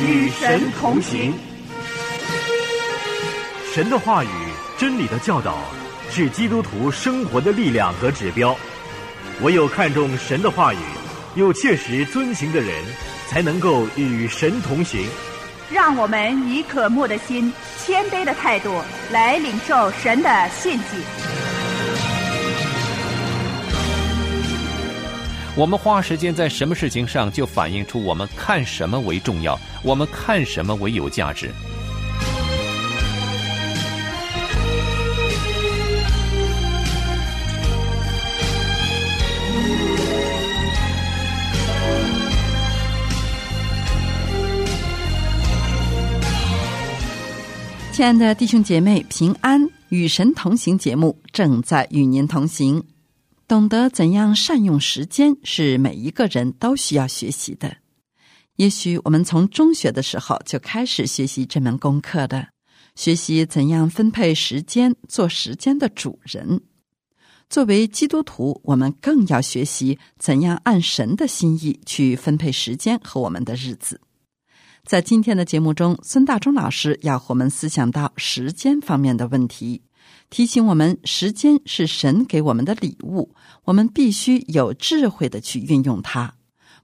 与神同行。神的话语、真理的教导，是基督徒生活的力量和指标。唯有看重神的话语，又切实遵行的人，才能够与神同行。让我们以渴慕的心、谦卑的态度来领受神的信息。我们花时间在什么事情上，就反映出我们看什么为重要，我们看什么为有价值。亲爱的弟兄姐妹，平安！与神同行节目正在与您同行。懂得怎样善用时间，是每一个人都需要学习的。也许我们从中学的时候就开始学习这门功课的，学习怎样分配时间，做时间的主人。作为基督徒，我们更要学习怎样按神的心意去分配时间和我们的日子。在今天的节目中，孙大中老师要和我们思想到时间方面的问题，提醒我们时间是神给我们的礼物，我们必须有智慧的去运用它。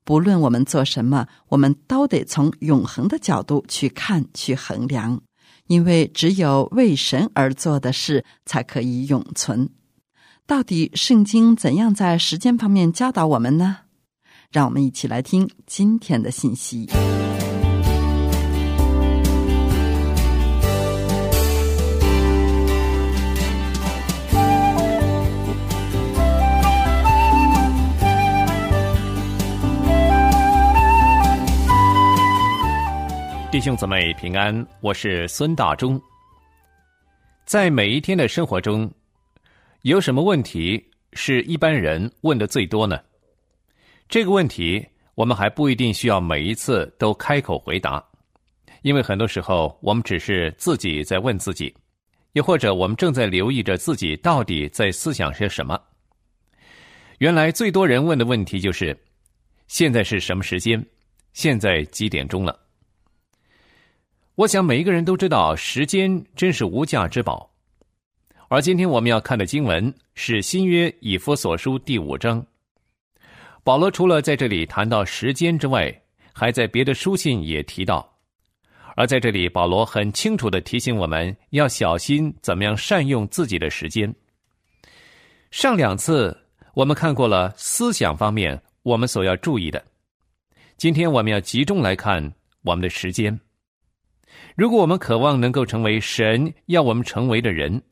不论我们做什么，我们都得从永恒的角度去看、去衡量，因为只有为神而做的事才可以永存。到底圣经怎样在时间方面教导我们呢？让我们一起来听今天的信息。兄姊妹平安，我是孙大中。在每一天的生活中，有什么问题是一般人问的最多呢？这个问题我们还不一定需要每一次都开口回答，因为很多时候我们只是自己在问自己，又或者我们正在留意着自己到底在思想些什么。原来最多人问的问题就是：现在是什么时间？现在几点钟了？我想每一个人都知道，时间真是无价之宝。而今天我们要看的经文是新约以弗所书第五章。保罗除了在这里谈到时间之外，还在别的书信也提到。而在这里，保罗很清楚的提醒我们要小心怎么样善用自己的时间。上两次我们看过了思想方面我们所要注意的，今天我们要集中来看我们的时间。如果我们渴望能够成为神要我们成为的人，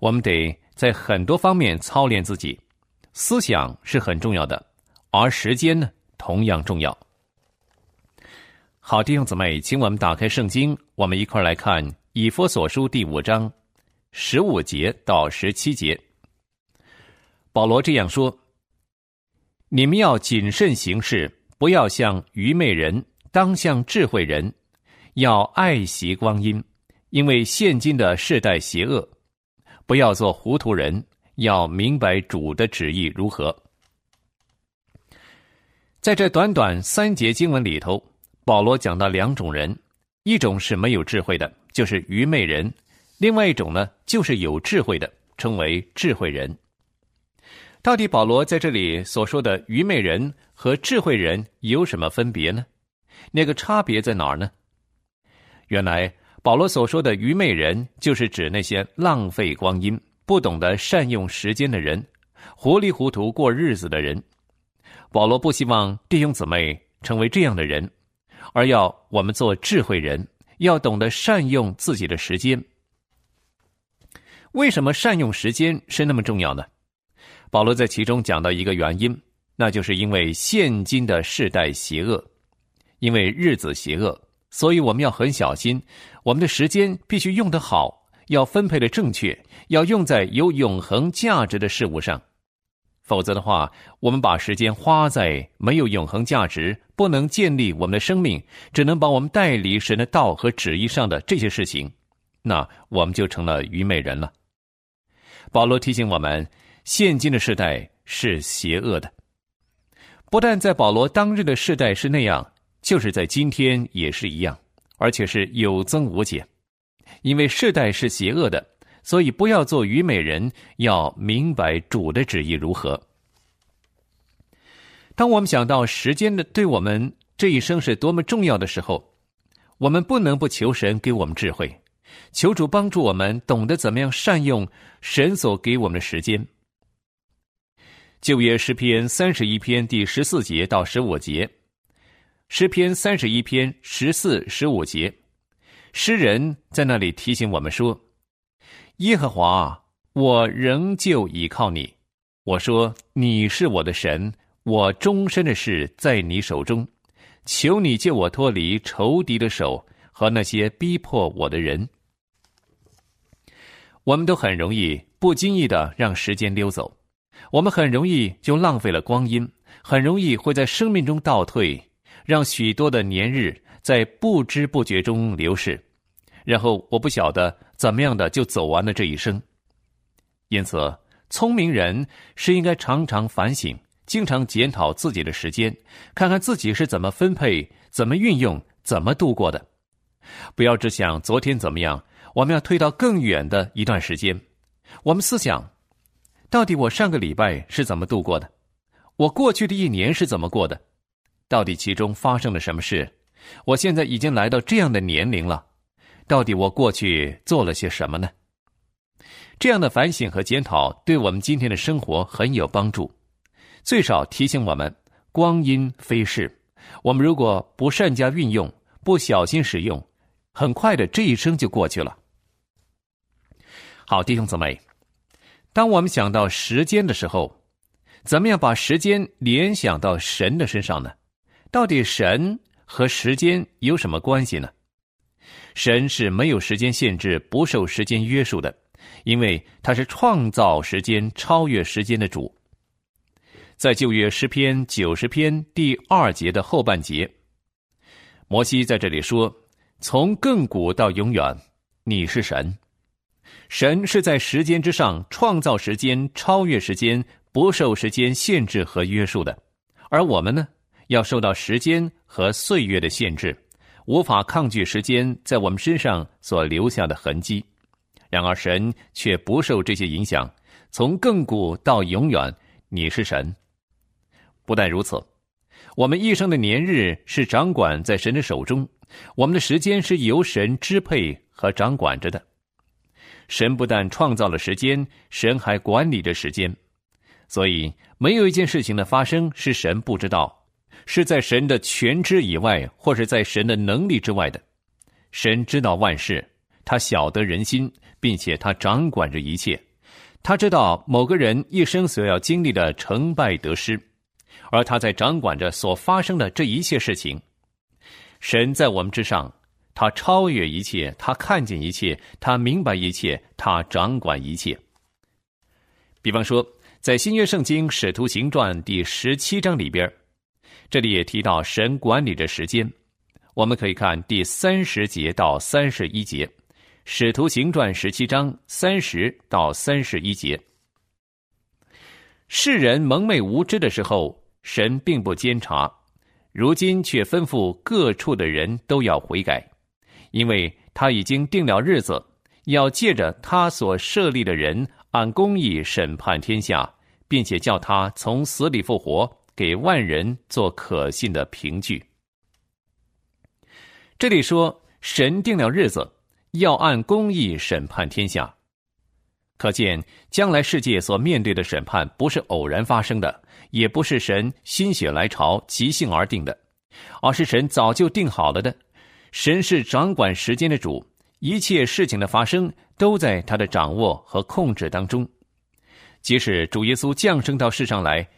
我们得在很多方面操练自己。思想是很重要的，而时间呢，同样重要。好，弟兄姊妹，请我们打开圣经，我们一块来看以弗所书第五章十五节到十七节。保罗这样说：“你们要谨慎行事，不要像愚昧人，当像智慧人。”要爱惜光阴，因为现今的世代邪恶，不要做糊涂人，要明白主的旨意如何。在这短短三节经文里头，保罗讲到两种人：一种是没有智慧的，就是愚昧人；另外一种呢，就是有智慧的，称为智慧人。到底保罗在这里所说的愚昧人和智慧人有什么分别呢？那个差别在哪儿呢？原来保罗所说的愚昧人，就是指那些浪费光阴、不懂得善用时间的人，糊里糊涂过日子的人。保罗不希望弟兄姊妹成为这样的人，而要我们做智慧人，要懂得善用自己的时间。为什么善用时间是那么重要呢？保罗在其中讲到一个原因，那就是因为现今的世代邪恶，因为日子邪恶。所以我们要很小心，我们的时间必须用得好，要分配的正确，要用在有永恒价值的事物上。否则的话，我们把时间花在没有永恒价值、不能建立我们的生命、只能把我们带离神的道和旨意上的这些事情，那我们就成了愚昧人了。保罗提醒我们，现今的时代是邪恶的，不但在保罗当日的世代是那样。就是在今天也是一样，而且是有增无减。因为世代是邪恶的，所以不要做虞美人，要明白主的旨意如何。当我们想到时间的对我们这一生是多么重要的时候，我们不能不求神给我们智慧，求主帮助我们懂得怎么样善用神所给我们的时间。旧约诗篇三十一篇第十四节到十五节，诗篇三十一篇十四、十五节，诗人在那里提醒我们说：“耶和华，我仍旧倚靠你。我说你是我的神，我终身的事在你手中。求你救我脱离仇敌的手和那些逼迫我的人。”我们都很容易不经意的让时间溜走。我们很容易就浪费了光阴，很容易会在生命中倒退，让许多的年日在不知不觉中流逝，然后我不晓得怎么样的就走完了这一生。因此，聪明人是应该常常反省，经常检讨自己的时间，看看自己是怎么分配、怎么运用、怎么度过的。不要只想昨天怎么样，我们要推到更远的一段时间。我们思想。到底我上个礼拜是怎么度过的？我过去的一年是怎么过的？到底其中发生了什么事？我现在已经来到这样的年龄了，到底我过去做了些什么呢？这样的反省和检讨对我们今天的生活很有帮助，最少提醒我们光阴飞逝。我们如果不善加运用，不小心使用，很快的这一生就过去了。好，弟兄姊妹。当我们想到时间的时候，怎么样把时间联想到神的身上呢？到底神和时间有什么关系呢？神是没有时间限制、不受时间约束的，因为他是创造时间、超越时间的主。在旧约诗篇九十篇第二节的后半节，摩西在这里说：“从亘古到永远，你是神。”神是在时间之上创造时间，超越时间，不受时间限制和约束的；而我们呢，要受到时间和岁月的限制，无法抗拒时间在我们身上所留下的痕迹。然而，神却不受这些影响，从亘古到永远，你是神。不但如此，我们一生的年日是掌管在神的手中，我们的时间是由神支配和掌管着的。神不但创造了时间，神还管理着时间，所以没有一件事情的发生是神不知道，是在神的全知以外，或是在神的能力之外的。神知道万事，他晓得人心，并且他掌管着一切。他知道某个人一生所要经历的成败得失，而他在掌管着所发生的这一切事情。神在我们之上。他超越一切，他看见一切，他明白一切，他掌管一切。比方说，在新约圣经使徒行传第十七章里边，这里也提到神管理着时间。我们可以看第三十节到三十一节，使徒行传十七章三十到三十一节。世人蒙昧无知的时候，神并不监察；如今却吩咐各处的人都要悔改。因为他已经定了日子，要借着他所设立的人按公义审判天下，并且叫他从死里复活，给万人做可信的凭据。这里说神定了日子，要按公义审判天下，可见将来世界所面对的审判不是偶然发生的，也不是神心血来潮即兴而定的，而是神早就定好了的。神是掌管时间的主，一切事情的发生都在他的掌握和控制当中。即使主耶稣降生到世上来，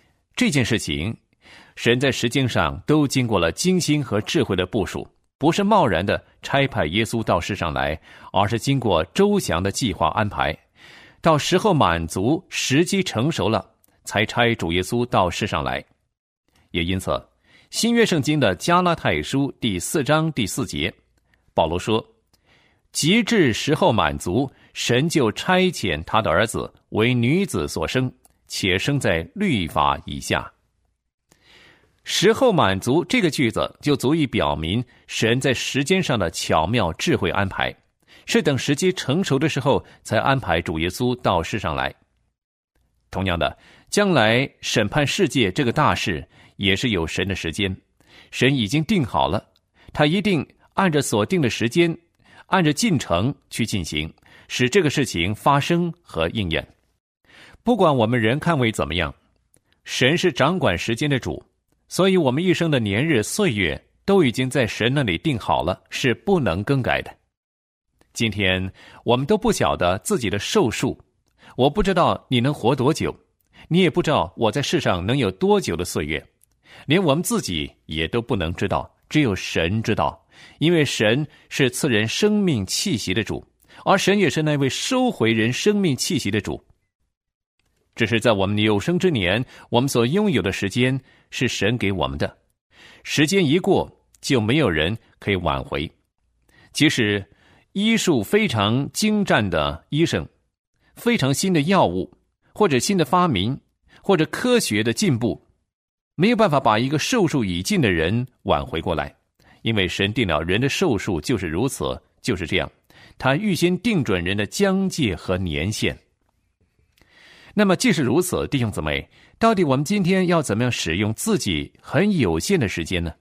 这件事情，神在时间上都经过了精心和智慧的部署，不是贸然的差派耶稣到世上来，而是经过周详的计划安排。到时候满足，时机成熟了，才差主耶稣到世上来。也因此。新约圣经的加拉太书第四章第四节，保罗说：“及至时候满足，神就差遣他的儿子为女子所生，且生在律法以下。”时候满足这个句子就足以表明神在时间上的巧妙智慧安排，是等时机成熟的时候才安排主耶稣到世上来。同样的，将来审判世界这个大事也是有神的时间，神已经定好了，他一定按着所定的时间，按着进程去进行，使这个事情发生和应验。不管我们人看为怎么样，神是掌管时间的主，所以我们一生的年日岁月都已经在神那里定好了，是不能更改的。今天我们都不晓得自己的寿数。我不知道你能活多久，你也不知道我在世上能有多久的岁月，连我们自己也都不能知道，只有神知道。因为神是赐人生命气息的主，而神也是那位收回人生命气息的主。只是在我们有生之年，我们所拥有的时间是神给我们的，时间一过，就没有人可以挽回。即使医术非常精湛的医生。非常新的药物，或者新的发明，或者科学的进步，没有办法把一个寿数已尽的人挽回过来，因为神定了人的寿数就是如此，就是这样，他预先定准人的疆界和年限。那么，既是如此，弟兄姊妹，到底我们今天要怎么样使用自己很有限的时间呢？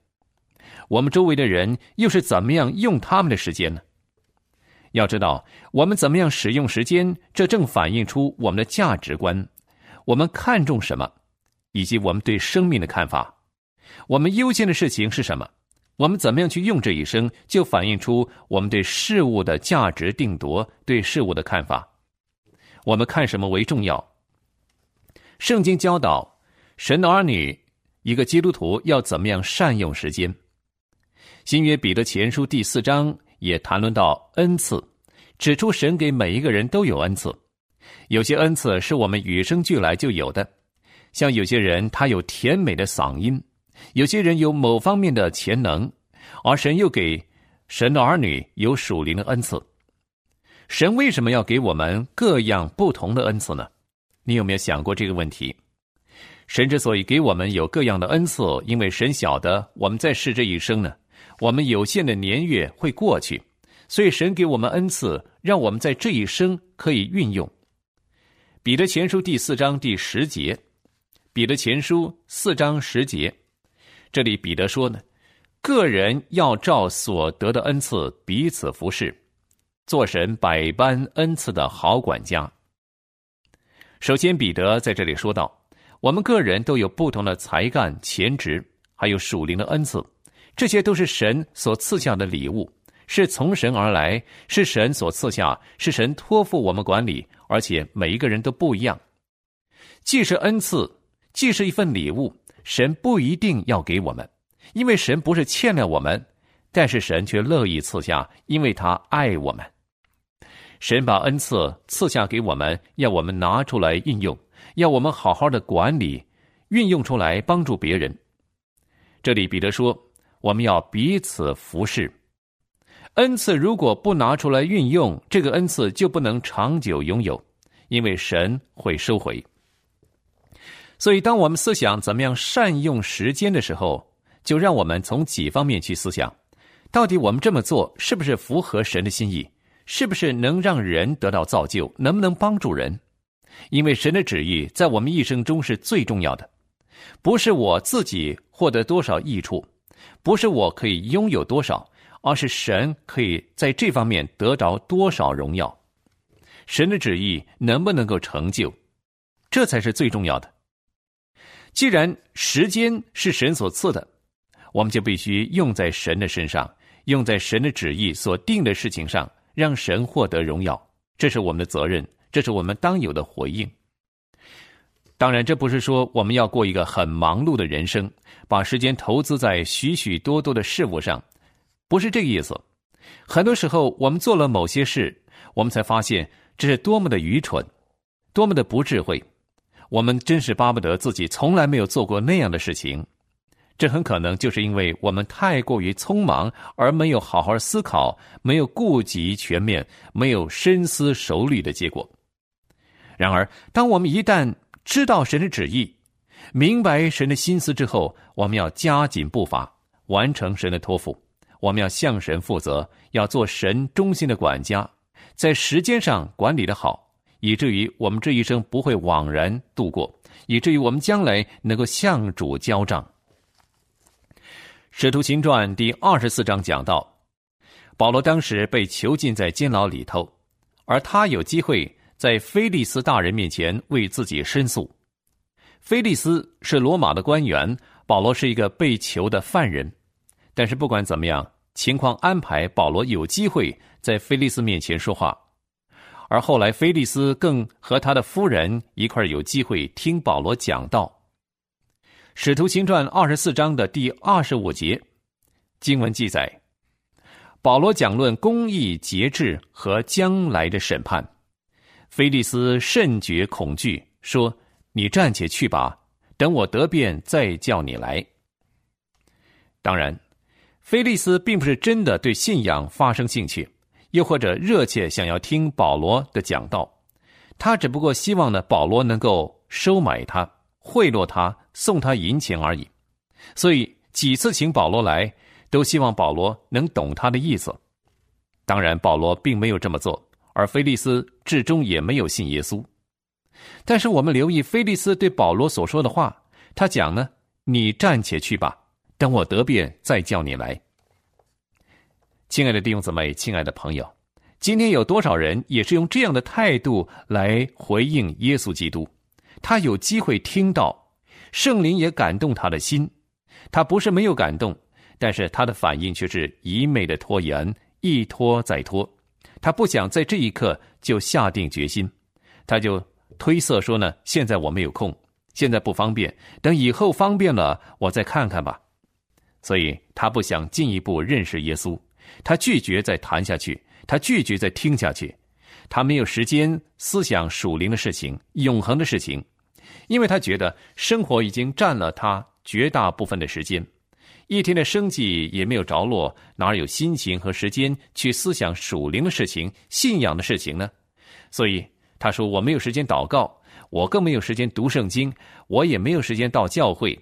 我们周围的人又是怎么样用他们的时间呢？要知道，我们怎么样使用时间，这正反映出我们的价值观，我们看重什么，以及我们对生命的看法。我们优先的事情是什么？我们怎么样去用这一生，就反映出我们对事物的价值定夺，对事物的看法。我们看什么为重要？圣经教导，神的儿女，一个基督徒要怎么样善用时间？新约彼得前书第四章。也谈论到恩赐，指出神给每一个人都有恩赐，有些恩赐是我们与生俱来就有的，像有些人他有甜美的嗓音，有些人有某方面的潜能，而神又给神的儿女有属灵的恩赐。神为什么要给我们各样不同的恩赐呢？你有没有想过这个问题？神之所以给我们有各样的恩赐，因为神晓得我们在世这一生呢。我们有限的年月会过去，所以神给我们恩赐，让我们在这一生可以运用。彼得前书第四章第十节，彼得前书四章十节，这里彼得说呢，个人要照所得的恩赐彼此服侍，做神百般恩赐的好管家。首先，彼得在这里说到，我们个人都有不同的才干、潜质，还有属灵的恩赐。这些都是神所赐下的礼物，是从神而来，是神所赐下，是神托付我们管理，而且每一个人都不一样。既是恩赐，既是一份礼物，神不一定要给我们，因为神不是欠了我们，但是神却乐意赐下，因为他爱我们。神把恩赐赐下给我们，要我们拿出来运用，要我们好好的管理，运用出来帮助别人。这里彼得说。我们要彼此服侍，恩赐如果不拿出来运用，这个恩赐就不能长久拥有，因为神会收回。所以，当我们思想怎么样善用时间的时候，就让我们从几方面去思想：到底我们这么做是不是符合神的心意？是不是能让人得到造就？能不能帮助人？因为神的旨意在我们一生中是最重要的，不是我自己获得多少益处。不是我可以拥有多少，而是神可以在这方面得着多少荣耀。神的旨意能不能够成就，这才是最重要的。既然时间是神所赐的，我们就必须用在神的身上，用在神的旨意所定的事情上，让神获得荣耀。这是我们的责任，这是我们当有的回应。当然，这不是说我们要过一个很忙碌的人生，把时间投资在许许多多的事物上，不是这个意思。很多时候，我们做了某些事，我们才发现这是多么的愚蠢，多么的不智慧。我们真是巴不得自己从来没有做过那样的事情。这很可能就是因为我们太过于匆忙，而没有好好思考，没有顾及全面，没有深思熟虑的结果。然而，当我们一旦知道神的旨意，明白神的心思之后，我们要加紧步伐，完成神的托付。我们要向神负责，要做神忠心的管家，在时间上管理的好，以至于我们这一生不会枉然度过，以至于我们将来能够向主交账。使徒行传第二十四章讲到，保罗当时被囚禁在监牢里头，而他有机会在菲利斯大人面前为自己申诉。菲利斯是罗马的官员，保罗是一个被囚的犯人。但是不管怎么样，情况安排保罗有机会在菲利斯面前说话，而后来菲利斯更和他的夫人一块有机会听保罗讲道。使徒行传二十四章的第二十五节经文记载，保罗讲论公义、节制和将来的审判。菲利斯甚觉恐惧，说：“你暂且去吧，等我得便再叫你来。”当然。菲利斯并不是真的对信仰发生兴趣，又或者热切想要听保罗的讲道，他只不过希望呢保罗能够收买他、贿赂他、送他银钱而已。所以几次请保罗来，都希望保罗能懂他的意思。当然，保罗并没有这么做，而菲利斯至终也没有信耶稣。但是我们留意菲利斯对保罗所说的话，他讲呢：“你暂且去吧。”等我得便，再叫你来。亲爱的弟兄姊妹，亲爱的朋友，今天有多少人也是用这样的态度来回应耶稣基督？他有机会听到圣灵也感动他的心，他不是没有感动，但是他的反应却是一昧的拖延，一拖再拖。他不想在这一刻就下定决心，他就推测说呢：现在我没有空，现在不方便，等以后方便了，我再看看吧。所以他不想进一步认识耶稣，他拒绝再谈下去，他拒绝再听下去，他没有时间思想属灵的事情、永恒的事情，因为他觉得生活已经占了他绝大部分的时间，一天的生计也没有着落，哪有心情和时间去思想属灵的事情、信仰的事情呢？所以他说：“我没有时间祷告，我更没有时间读圣经，我也没有时间到教会。”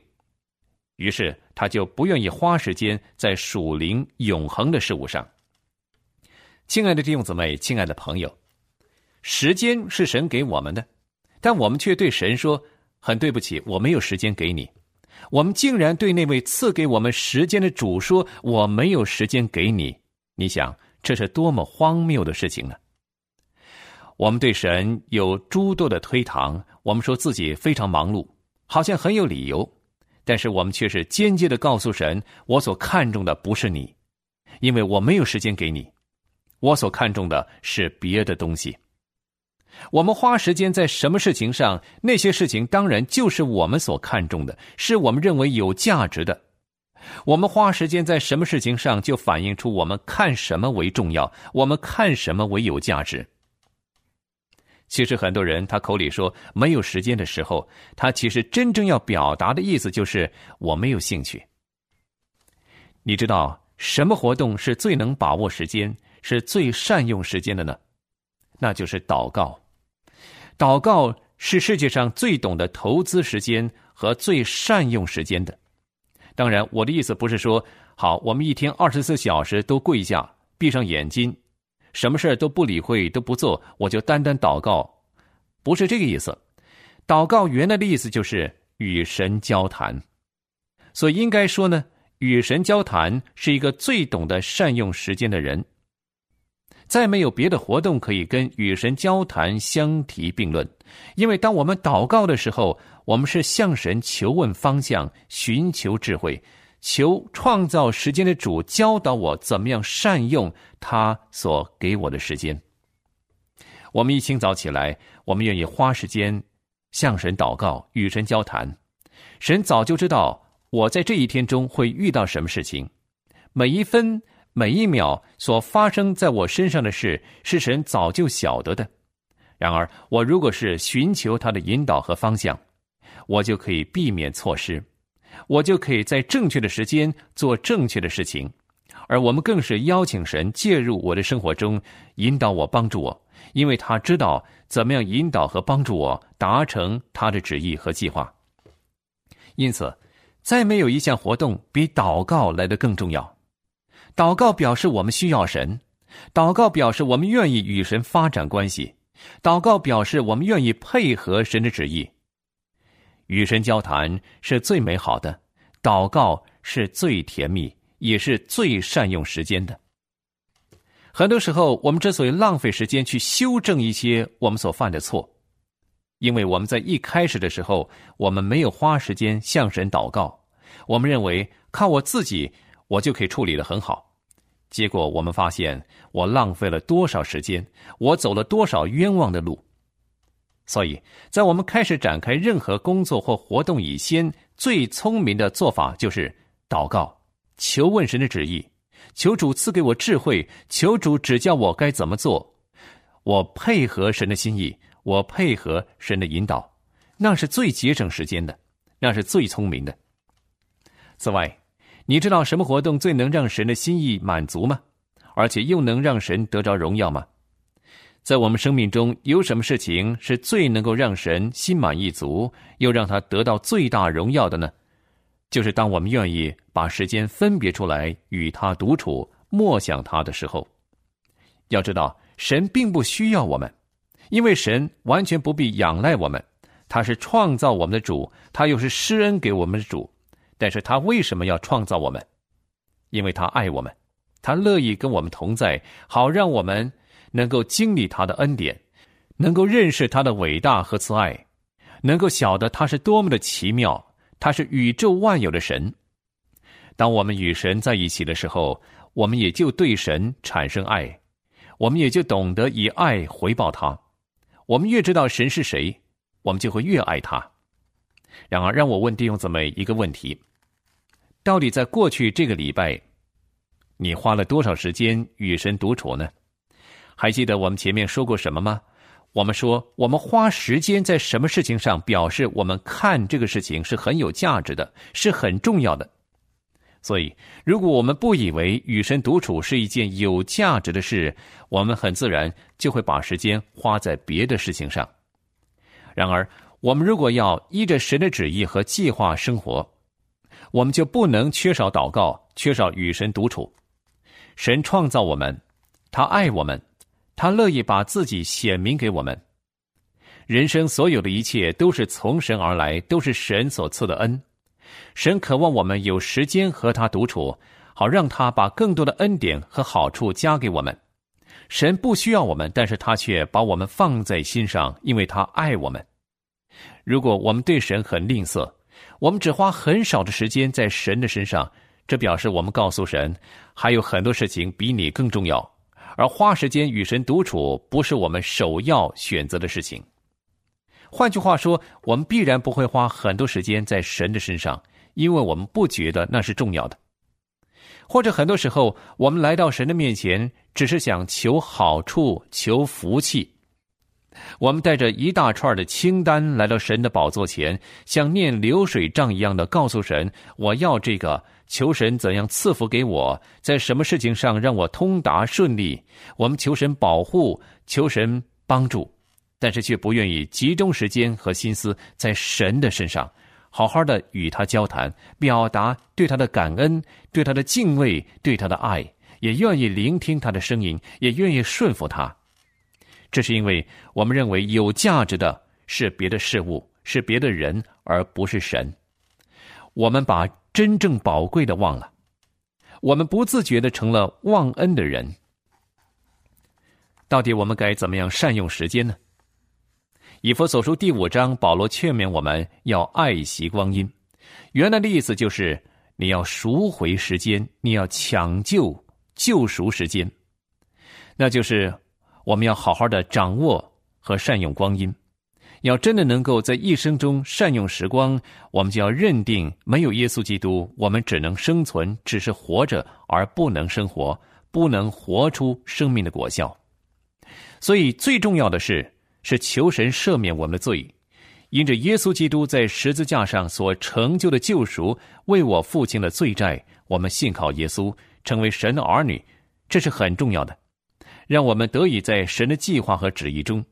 于是他就不愿意花时间在属灵永恒的事物上。亲爱的弟兄姊妹，亲爱的朋友，时间是神给我们的，但我们却对神说：“很对不起，我没有时间给你。”我们竟然对那位赐给我们时间的主说：“我没有时间给你。”你想，这是多么荒谬的事情呢？我们对神有诸多的推搪，我们说自己非常忙碌，好像很有理由。但是我们却是间接的告诉神：我所看重的不是你，因为我没有时间给你。我所看重的是别的东西。我们花时间在什么事情上？那些事情当然就是我们所看重的，是我们认为有价值的。我们花时间在什么事情上，就反映出我们看什么为重要，我们看什么为有价值。其实很多人他口里说没有时间的时候，他其实真正要表达的意思就是我没有兴趣。你知道什么活动是最能把握时间、是最善用时间的呢？那就是祷告。祷告是世界上最懂得投资时间和最善用时间的。当然，我的意思不是说好我们一天二十四小时都跪下、闭上眼睛。什么事都不理会都不做，我就单单祷告，不是这个意思。祷告原来的意思就是与神交谈，所以应该说呢，与神交谈是一个最懂得善用时间的人。再没有别的活动可以跟与神交谈相提并论，因为当我们祷告的时候，我们是向神求问方向，寻求智慧。求创造时间的主教导我怎么样善用他所给我的时间。我们一清早起来，我们愿意花时间向神祷告，与神交谈。神早就知道我在这一天中会遇到什么事情，每一分每一秒所发生在我身上的事，是神早就晓得的。然而，我如果是寻求他的引导和方向，我就可以避免错失。我就可以在正确的时间做正确的事情，而我们更是邀请神介入我的生活中，引导我、帮助我，因为他知道怎么样引导和帮助我达成他的旨意和计划。因此，再没有一项活动比祷告来的更重要。祷告表示我们需要神，祷告表示我们愿意与神发展关系，祷告表示我们愿意配合神的旨意。与神交谈是最美好的，祷告是最甜蜜，也是最善用时间的。很多时候，我们之所以浪费时间去修正一些我们所犯的错，因为我们在一开始的时候，我们没有花时间向神祷告，我们认为靠我自己，我就可以处理的很好。结果我们发现，我浪费了多少时间，我走了多少冤枉的路。所以在我们开始展开任何工作或活动以前，最聪明的做法就是祷告，求问神的旨意，求主赐给我智慧，求主指教我该怎么做。我配合神的心意，我配合神的引导，那是最节省时间的，那是最聪明的。此外，你知道什么活动最能让神的心意满足吗？而且又能让神得着荣耀吗？在我们生命中有什么事情是最能够让神心满意足，又让他得到最大荣耀的呢？就是当我们愿意把时间分别出来与他独处、默想他的时候。要知道，神并不需要我们，因为神完全不必仰赖我们。他是创造我们的主，他又是施恩给我们的主。但是他为什么要创造我们？因为他爱我们，他乐意跟我们同在，好让我们。能够经历他的恩典，能够认识他的伟大和慈爱，能够晓得他是多么的奇妙，他是宇宙万有的神。当我们与神在一起的时候，我们也就对神产生爱，我们也就懂得以爱回报他。我们越知道神是谁，我们就会越爱他。然而，让我问弟兄姊妹一个问题：到底在过去这个礼拜，你花了多少时间与神独处呢？还记得我们前面说过什么吗？我们说，我们花时间在什么事情上，表示我们看这个事情是很有价值的，是很重要的。所以，如果我们不以为与神独处是一件有价值的事，我们很自然就会把时间花在别的事情上。然而，我们如果要依着神的旨意和计划生活，我们就不能缺少祷告，缺少与神独处。神创造我们，他爱我们。他乐意把自己显明给我们。人生所有的一切都是从神而来，都是神所赐的恩。神渴望我们有时间和他独处，好让他把更多的恩典和好处加给我们。神不需要我们，但是他却把我们放在心上，因为他爱我们。如果我们对神很吝啬，我们只花很少的时间在神的身上，这表示我们告诉神，还有很多事情比你更重要。而花时间与神独处不是我们首要选择的事情。换句话说，我们必然不会花很多时间在神的身上，因为我们不觉得那是重要的。或者很多时候，我们来到神的面前，只是想求好处、求福气。我们带着一大串的清单来到神的宝座前，像念流水账一样的告诉神：“我要这个。”求神怎样赐福给我，在什么事情上让我通达顺利？我们求神保护，求神帮助，但是却不愿意集中时间和心思在神的身上，好好的与他交谈，表达对他的感恩，对他的敬畏，对他的爱，也愿意聆听他的声音，也愿意顺服他。这是因为我们认为有价值的是别的事物，是别的人，而不是神。我们把。真正宝贵的忘了，我们不自觉的成了忘恩的人。到底我们该怎么样善用时间呢？以佛所书第五章，保罗劝勉我们要爱惜光阴。原来的意思就是你要赎回时间，你要抢救救赎时间，那就是我们要好好的掌握和善用光阴。要真的能够在一生中善用时光，我们就要认定没有耶稣基督，我们只能生存，只是活着而不能生活，不能活出生命的果效。所以最重要的是，是求神赦免我们的罪，因着耶稣基督在十字架上所成就的救赎，为我父亲的罪债，我们信靠耶稣，成为神的儿女，这是很重要的，让我们得以在神的计划和旨意中。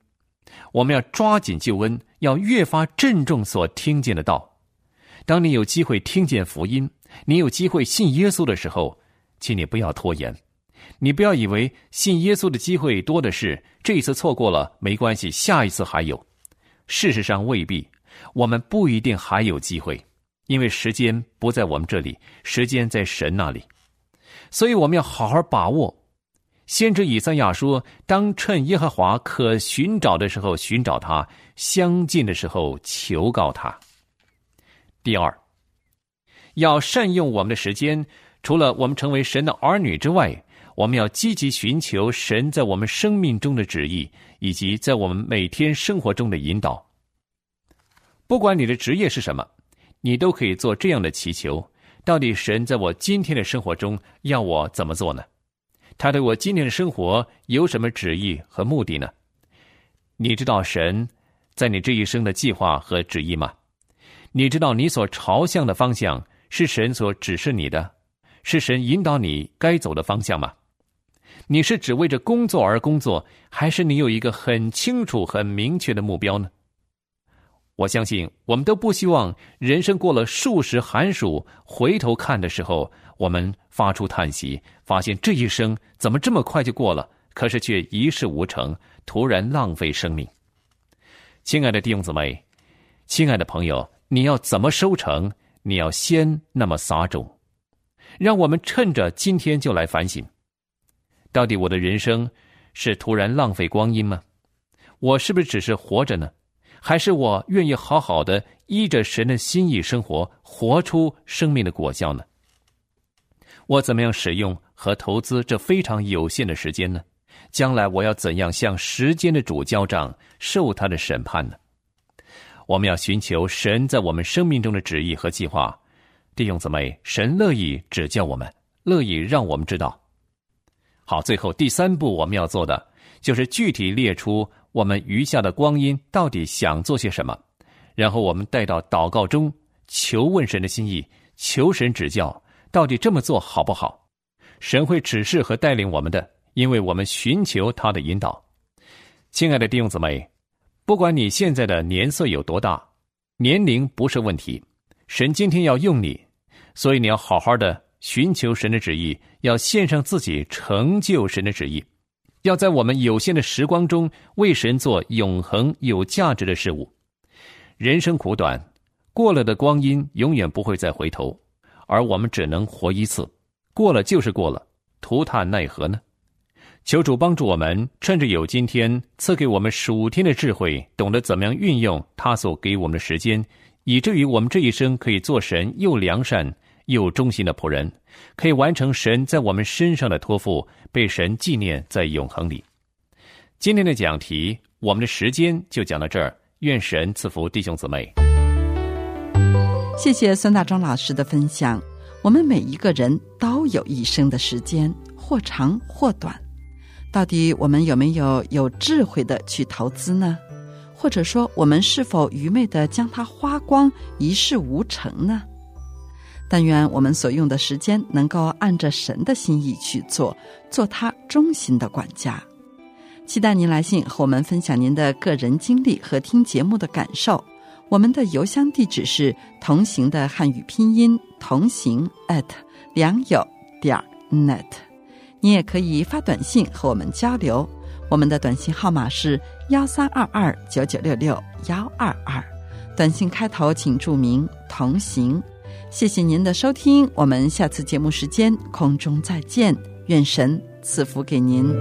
我们要抓紧救恩，要越发郑重所听见的道。当你有机会听见福音，你有机会信耶稣的时候，请你不要拖延。你不要以为信耶稣的机会多的是，这一次错过了没关系，下一次还有。事实上未必，我们不一定还有机会，因为时间不在我们这里，时间在神那里。所以我们要好好把握。先知以赛亚说：“当趁耶和华可寻找的时候寻找他，相近的时候求告他。”第二，要善用我们的时间，除了我们成为神的儿女之外。我们要积极寻求神在我们生命中的旨意，以及在我们每天生活中的引导。不管你的职业是什么，你都可以做这样的祈求：到底神在我今天的生活中要我怎么做呢？他对我今天的生活有什么旨意和目的呢？你知道神在你这一生的计划和旨意吗？你知道你所朝向的方向是神所指示你的，是神引导你该走的方向吗？你是只为着工作而工作，还是你有一个很清楚、很明确的目标呢？我相信，我们都不希望人生过了数十寒暑，回头看的时候，我们发出叹息，发现这一生怎么这么快就过了，可是却一事无成，突然浪费生命。亲爱的弟兄姊妹，亲爱的朋友，你要怎么收成？你要先那么撒种。让我们趁着今天就来反省。到底我的人生是突然浪费光阴吗？我是不是只是活着呢？还是我愿意好好的依着神的心意生活，活出生命的果效呢？我怎么样使用和投资这非常有限的时间呢？将来我要怎样向时间的主交账，受他的审判呢？我们要寻求神在我们生命中的旨意和计划。弟兄姊妹，神乐意指教我们，乐意让我们知道。好，最后第三步我们要做的，就是具体列出我们余下的光阴到底想做些什么，然后我们带到祷告中，求问神的心意，求神指教，到底这么做好不好？神会指示和带领我们的，因为我们寻求他的引导。亲爱的弟兄姊妹，不管你现在的年岁有多大，年龄不是问题，神今天要用你，所以你要好好的。寻求神的旨意，要献上自己，成就神的旨意；要在我们有限的时光中，为神做永恒有价值的事物。人生苦短，过了的光阴永远不会再回头，而我们只能活一次，过了就是过了，涂炭奈何呢？求主帮助我们，趁着有今天，赐给我们数天的智慧，懂得怎么样运用他所给我们的时间，以至于我们这一生可以做神又良善。又忠心的仆人，可以完成神在我们身上的托付，被神纪念在永恒里。今天的讲题，我们的时间就讲到这儿。愿神赐福弟兄姊妹。谢谢孙大中老师的分享。我们每一个人都有一生的时间，或长或短。到底我们有没有有智慧的去投资呢？或者说，我们是否愚昧的将它花光，一事无成呢？但愿我们所用的时间能够按着神的心意去做，做他忠心的管家。期待您来信和我们分享您的个人经历和听节目的感受。我们的邮箱地址是同行的汉语拼音同行 at 良友点 net。你也可以发短信和我们交流，我们的短信号码是幺三二二九九六六幺二二。短信开头请注明同行。谢谢您的收听，我们下次节目时间空中再见，愿神赐福给您。